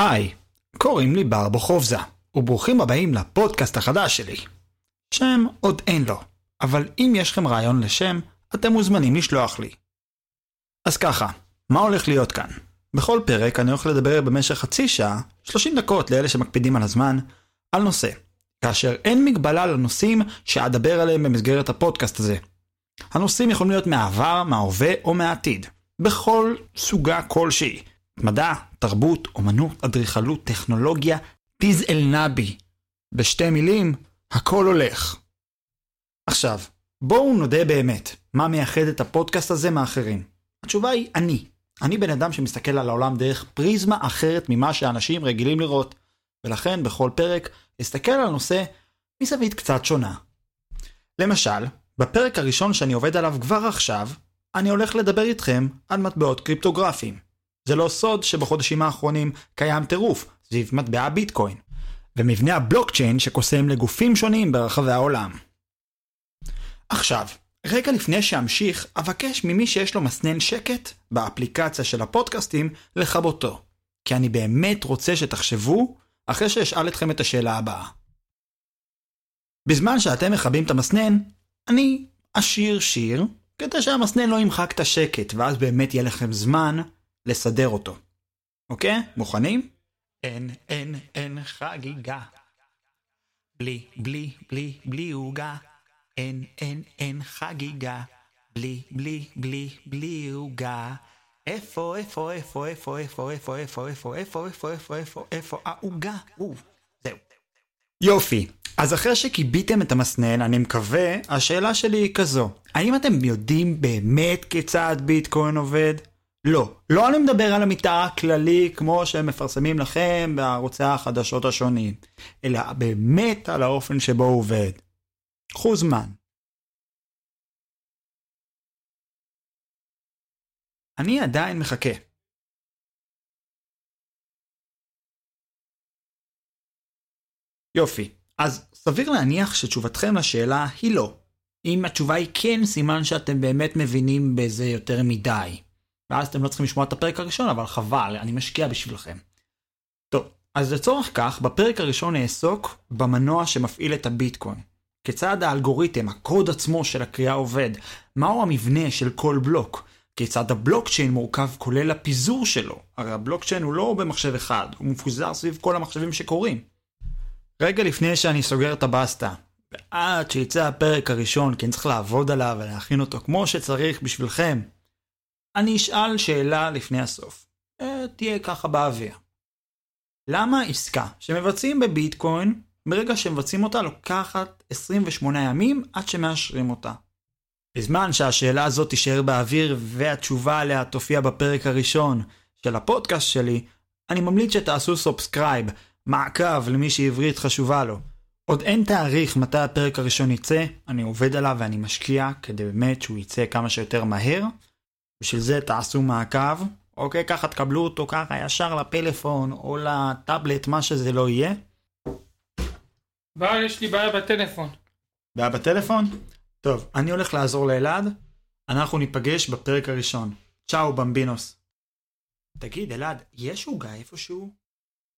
היי, קוראים לי בר בוכובזה, וברוכים הבאים לפודקאסט החדש שלי. שם עוד אין לו, אבל אם יש לכם רעיון לשם, אתם מוזמנים לשלוח לי. אז ככה, מה הולך להיות כאן? בכל פרק אני הולך לדבר במשך חצי שעה, 30 דקות לאלה שמקפידים על הזמן, על נושא. כאשר אין מגבלה לנושאים שאדבר עליהם במסגרת הפודקאסט הזה. הנושאים יכולים להיות מהעבר, מההווה או מהעתיד. בכל סוגה כלשהי. מדע, תרבות, אומנות, אדריכלות, טכנולוגיה, טיז אל נבי. בשתי מילים, הכל הולך. עכשיו, בואו נודה באמת, מה מייחד את הפודקאסט הזה מאחרים? התשובה היא אני. אני בן אדם שמסתכל על העולם דרך פריזמה אחרת ממה שאנשים רגילים לראות, ולכן בכל פרק אסתכל על הנושא מזווית קצת שונה. למשל, בפרק הראשון שאני עובד עליו כבר עכשיו, אני הולך לדבר איתכם על מטבעות קריפטוגרפיים. זה לא סוד שבחודשים האחרונים קיים טירוף סביב מטבע ביטקוין, ומבנה הבלוקצ'יין שקוסם לגופים שונים ברחבי העולם. עכשיו, רגע לפני שאמשיך, אבקש ממי שיש לו מסנן שקט באפליקציה של הפודקאסטים לכבותו. כי אני באמת רוצה שתחשבו אחרי שאשאל אתכם את השאלה הבאה. בזמן שאתם מכבים את המסנן, אני אשיר שיר, כדי שהמסנן לא ימחק את השקט, ואז באמת יהיה לכם זמן לסדר אותו. אוקיי? מוכנים? אין, אין, אין חגיגה. בלי, בלי, בלי, בלי עוגה. אין, אין, אין חגיגה. בלי, בלי, בלי, בלי עוגה. איפה, איפה, איפה, איפה, איפה, איפה, איפה, איפה, איפה, איפה, איפה, איפה, איפה, העוגה? זהו. יופי. אז אחרי שכיביתם את המסנן, אני מקווה, השאלה שלי היא כזו. האם אתם יודעים באמת כיצד ביטקוין עובד? לא. לא אני מדבר על המיטה הכללי כמו שהם מפרסמים לכם בערוצי החדשות השונים, אלא באמת על האופן שבו הוא עובד. קחו זמן. אני עדיין מחכה. יופי, אז סביר להניח שתשובתכם לשאלה היא לא. אם התשובה היא כן, סימן שאתם באמת מבינים בזה יותר מדי. ואז אתם לא צריכים לשמוע את הפרק הראשון, אבל חבל, אני משקיע בשבילכם. טוב, אז לצורך כך, בפרק הראשון נעסוק במנוע שמפעיל את הביטקוין. כיצד האלגוריתם, הקוד עצמו של הקריאה עובד, מהו המבנה של כל בלוק, כיצד הבלוקצ'יין מורכב כולל הפיזור שלו, הרי הבלוקצ'יין הוא לא במחשב אחד, הוא מפוזר סביב כל המחשבים שקורים. רגע לפני שאני סוגר את הבסטה, ועד שיצא הפרק הראשון, כי אני צריך לעבוד עליו ולהכין אותו כמו שצריך בשבילכם, אני אשאל שאלה לפני הסוף. אה, תהיה ככה באוויר. למה עסקה שמבצעים בביטקוין, ברגע שמבצעים אותה לוקחת 28 ימים עד שמאשרים אותה? בזמן שהשאלה הזאת תישאר באוויר והתשובה עליה תופיע בפרק הראשון של הפודקאסט שלי, אני ממליץ שתעשו subscribe, מעקב למי שעברית חשובה לו. עוד אין תאריך מתי הפרק הראשון יצא, אני עובד עליו ואני משקיע כדי באמת שהוא יצא כמה שיותר מהר. בשביל זה תעשו מעקב, אוקיי? ככה תקבלו אותו ככה ישר לפלאפון או לטאבלט, מה שזה לא יהיה. בר, יש לי בעיה בטלפון. בעיה בטלפון? טוב, אני הולך לעזור לאלעד, אנחנו ניפגש בפרק הראשון. צ'או במבינוס. תגיד, אלעד, יש עוגה איפשהו?